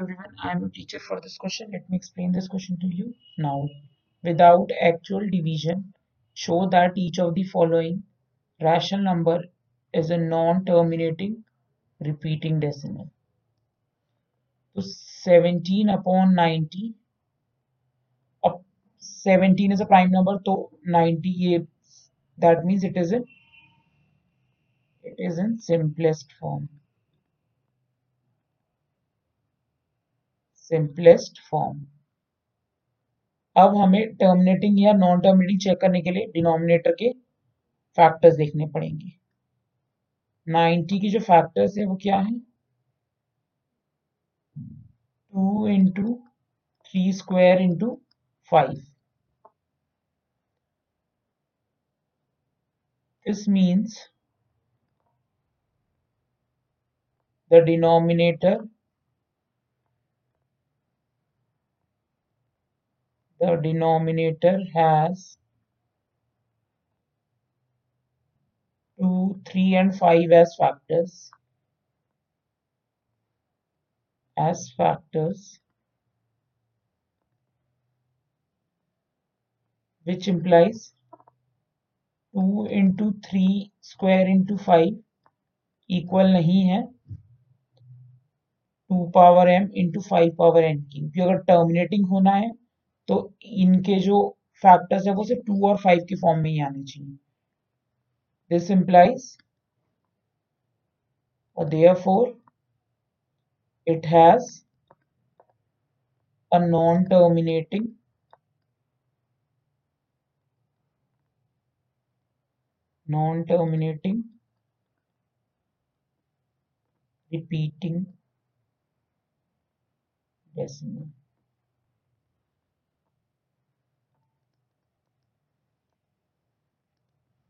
everyone. I am a teacher for this question. Let me explain this question to you now. Without actual division, show that each of the following rational number is a non-terminating repeating decimal. So 17 upon 90 up 17 is a prime number so 90 that means it is in it is in simplest form simplest form अब हमें terminating या non terminating check करने के लिए denominator के factors देखने पड़ेंगे। 90 की जो फैक्टर्स है, वो क्या है? Two into three square into five this means the denominator the denominator has 2, 3 and 5 as factors as factors which implies 2 into 3 square into 5 equal नहीं है two power M into five power N की क्योंकि अगर terminating होना है तो इनके जो फैक्टर्स है, वो सिर्फ़ टू और फाइव के फॉर्म में ही आने चाहिए। दिस इंप्लाइज और therefore it has a non terminating non terminating repeating decimal